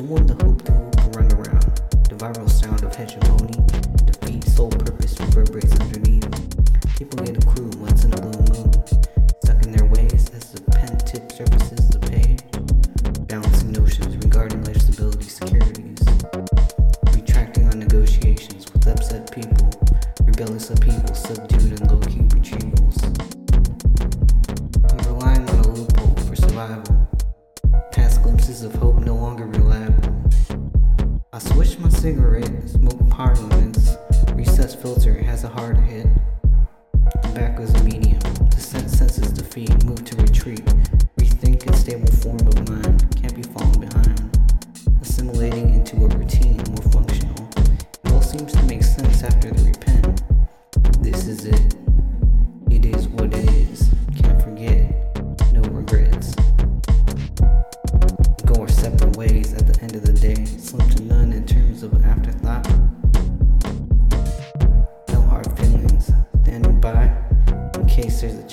The one the hoop the hoop run around. The viral sound of hegemony. The beat sole purpose reverberates underneath. People get a clue once in a blue moon. Stuck in their ways as the pen tip surfaces the page. Balancing notions regarding legibility, securities. Retracting on negotiations with upset people. Rebellious upheaval subdued and low-key retrievals. I'm relying on a loophole for survival. Past glimpses of hope no longer reliable. I switch my cigarette, smoke parliaments. Recess filter has a hard hit. Tobacco is a medium. To sense senses defeat, move to retreat.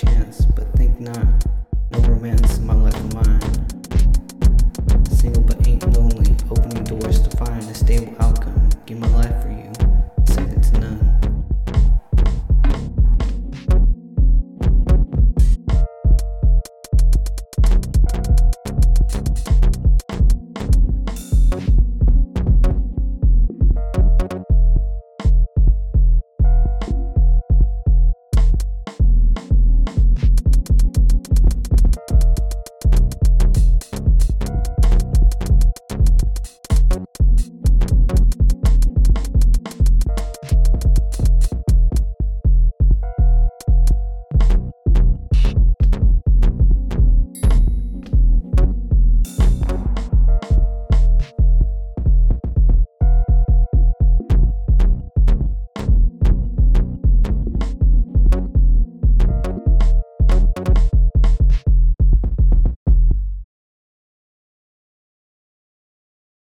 chance, but think not. No romance among other mine.